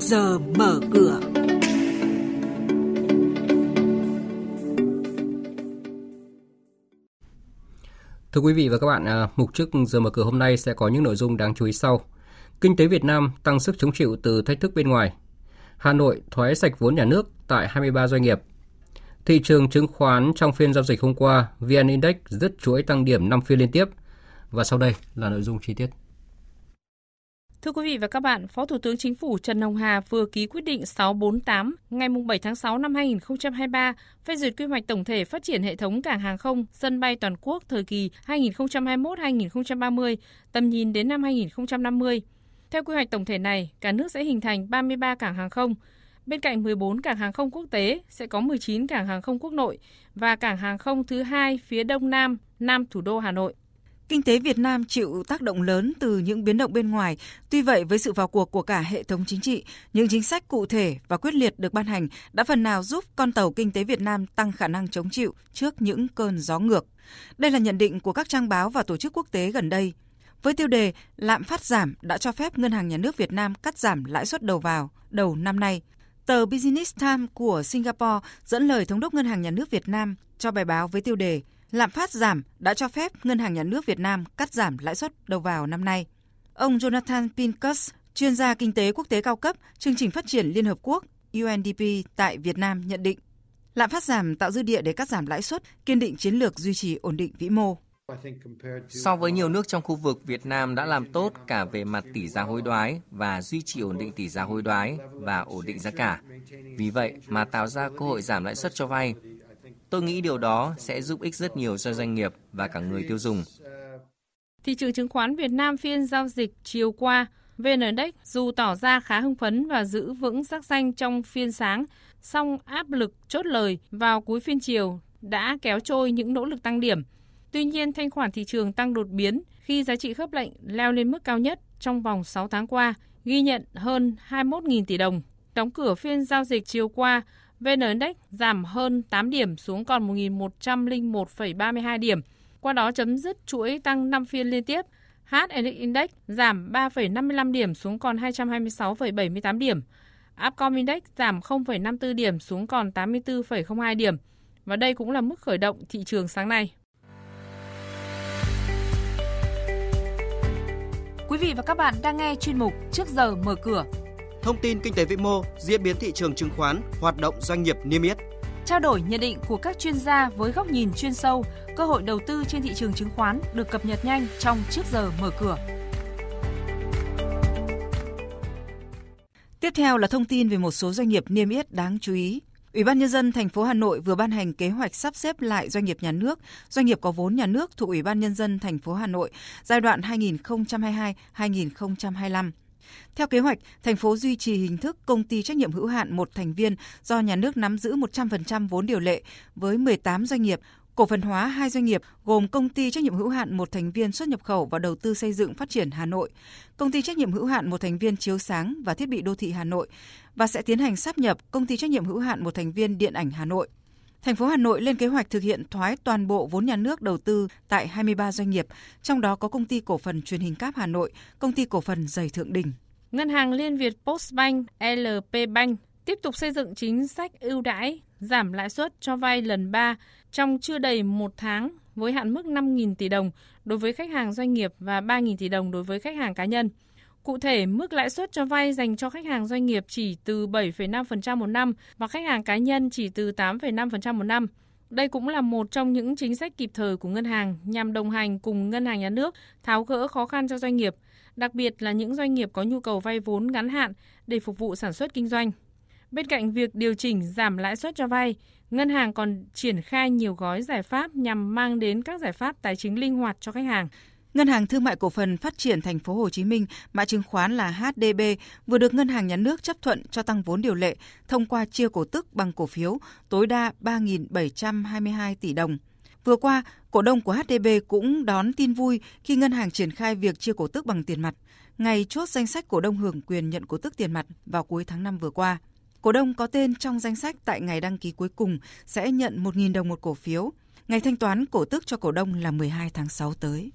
giờ mở cửa. Thưa quý vị và các bạn, à, mục trước giờ mở cửa hôm nay sẽ có những nội dung đáng chú ý sau. Kinh tế Việt Nam tăng sức chống chịu từ thách thức bên ngoài. Hà Nội thoái sạch vốn nhà nước tại 23 doanh nghiệp. Thị trường chứng khoán trong phiên giao dịch hôm qua, VN Index dứt chuỗi tăng điểm 5 phiên liên tiếp. Và sau đây là nội dung chi tiết. Thưa quý vị và các bạn, Phó Thủ tướng Chính phủ Trần Hồng Hà vừa ký quyết định 648 ngày 7 tháng 6 năm 2023 phê duyệt quy hoạch tổng thể phát triển hệ thống cảng hàng không, sân bay toàn quốc thời kỳ 2021-2030, tầm nhìn đến năm 2050. Theo quy hoạch tổng thể này, cả nước sẽ hình thành 33 cảng hàng không. Bên cạnh 14 cảng hàng không quốc tế sẽ có 19 cảng hàng không quốc nội và cảng hàng không thứ hai phía đông nam, nam thủ đô Hà Nội. Kinh tế Việt Nam chịu tác động lớn từ những biến động bên ngoài. Tuy vậy, với sự vào cuộc của cả hệ thống chính trị, những chính sách cụ thể và quyết liệt được ban hành đã phần nào giúp con tàu kinh tế Việt Nam tăng khả năng chống chịu trước những cơn gió ngược. Đây là nhận định của các trang báo và tổ chức quốc tế gần đây. Với tiêu đề lạm phát giảm đã cho phép Ngân hàng Nhà nước Việt Nam cắt giảm lãi suất đầu vào đầu năm nay. Tờ Business Times của Singapore dẫn lời Thống đốc Ngân hàng Nhà nước Việt Nam cho bài báo với tiêu đề Lạm phát giảm đã cho phép Ngân hàng Nhà nước Việt Nam cắt giảm lãi suất đầu vào năm nay. Ông Jonathan Pincus, chuyên gia kinh tế quốc tế cao cấp, chương trình phát triển Liên Hợp Quốc UNDP tại Việt Nam nhận định, lạm phát giảm tạo dư địa để cắt giảm lãi suất, kiên định chiến lược duy trì ổn định vĩ mô. So với nhiều nước trong khu vực, Việt Nam đã làm tốt cả về mặt tỷ giá hối đoái và duy trì ổn định tỷ giá hối đoái và ổn định giá cả. Vì vậy mà tạo ra cơ hội giảm lãi suất cho vay. Tôi nghĩ điều đó sẽ giúp ích rất nhiều cho doanh nghiệp và cả người tiêu dùng. Thị trường chứng khoán Việt Nam phiên giao dịch chiều qua, VN Index dù tỏ ra khá hưng phấn và giữ vững sắc xanh trong phiên sáng, song áp lực chốt lời vào cuối phiên chiều đã kéo trôi những nỗ lực tăng điểm – Tuy nhiên, thanh khoản thị trường tăng đột biến khi giá trị khớp lệnh leo lên mức cao nhất trong vòng 6 tháng qua, ghi nhận hơn 21.000 tỷ đồng. Đóng cửa phiên giao dịch chiều qua, VN Index giảm hơn 8 điểm xuống còn 1.101,32 điểm, qua đó chấm dứt chuỗi tăng 5 phiên liên tiếp. HNX Index giảm 3,55 điểm xuống còn 226,78 điểm. Upcom Index giảm 0,54 điểm xuống còn 84,02 điểm. Và đây cũng là mức khởi động thị trường sáng nay. Quý vị và các bạn đang nghe chuyên mục Trước giờ mở cửa. Thông tin kinh tế vĩ mô, diễn biến thị trường chứng khoán, hoạt động doanh nghiệp niêm yết. Trao đổi nhận định của các chuyên gia với góc nhìn chuyên sâu, cơ hội đầu tư trên thị trường chứng khoán được cập nhật nhanh trong Trước giờ mở cửa. Tiếp theo là thông tin về một số doanh nghiệp niêm yết đáng chú ý. Ủy ban nhân dân thành phố Hà Nội vừa ban hành kế hoạch sắp xếp lại doanh nghiệp nhà nước, doanh nghiệp có vốn nhà nước thuộc Ủy ban nhân dân thành phố Hà Nội giai đoạn 2022-2025. Theo kế hoạch, thành phố duy trì hình thức công ty trách nhiệm hữu hạn một thành viên do nhà nước nắm giữ 100% vốn điều lệ với 18 doanh nghiệp cổ phần hóa hai doanh nghiệp gồm công ty trách nhiệm hữu hạn một thành viên xuất nhập khẩu và đầu tư xây dựng phát triển Hà Nội, công ty trách nhiệm hữu hạn một thành viên chiếu sáng và thiết bị đô thị Hà Nội và sẽ tiến hành sáp nhập công ty trách nhiệm hữu hạn một thành viên điện ảnh Hà Nội. Thành phố Hà Nội lên kế hoạch thực hiện thoái toàn bộ vốn nhà nước đầu tư tại 23 doanh nghiệp, trong đó có công ty cổ phần truyền hình cáp Hà Nội, công ty cổ phần giày Thượng Đình. Ngân hàng Liên Việt Postbank, LP Bank tiếp tục xây dựng chính sách ưu đãi giảm lãi suất cho vay lần 3 trong chưa đầy một tháng với hạn mức 5.000 tỷ đồng đối với khách hàng doanh nghiệp và 3.000 tỷ đồng đối với khách hàng cá nhân. Cụ thể, mức lãi suất cho vay dành cho khách hàng doanh nghiệp chỉ từ 7,5% một năm và khách hàng cá nhân chỉ từ 8,5% một năm. Đây cũng là một trong những chính sách kịp thời của ngân hàng nhằm đồng hành cùng ngân hàng nhà nước tháo gỡ khó khăn cho doanh nghiệp, đặc biệt là những doanh nghiệp có nhu cầu vay vốn ngắn hạn để phục vụ sản xuất kinh doanh. Bên cạnh việc điều chỉnh giảm lãi suất cho vay, ngân hàng còn triển khai nhiều gói giải pháp nhằm mang đến các giải pháp tài chính linh hoạt cho khách hàng. Ngân hàng Thương mại Cổ phần Phát triển Thành phố Hồ Chí Minh, mã chứng khoán là HDB, vừa được Ngân hàng Nhà nước chấp thuận cho tăng vốn điều lệ thông qua chia cổ tức bằng cổ phiếu tối đa 3.722 tỷ đồng. Vừa qua, cổ đông của HDB cũng đón tin vui khi ngân hàng triển khai việc chia cổ tức bằng tiền mặt, ngày chốt danh sách cổ đông hưởng quyền nhận cổ tức tiền mặt vào cuối tháng 5 vừa qua. Cổ đông có tên trong danh sách tại ngày đăng ký cuối cùng sẽ nhận 1.000 đồng một cổ phiếu. Ngày thanh toán cổ tức cho cổ đông là 12 tháng 6 tới.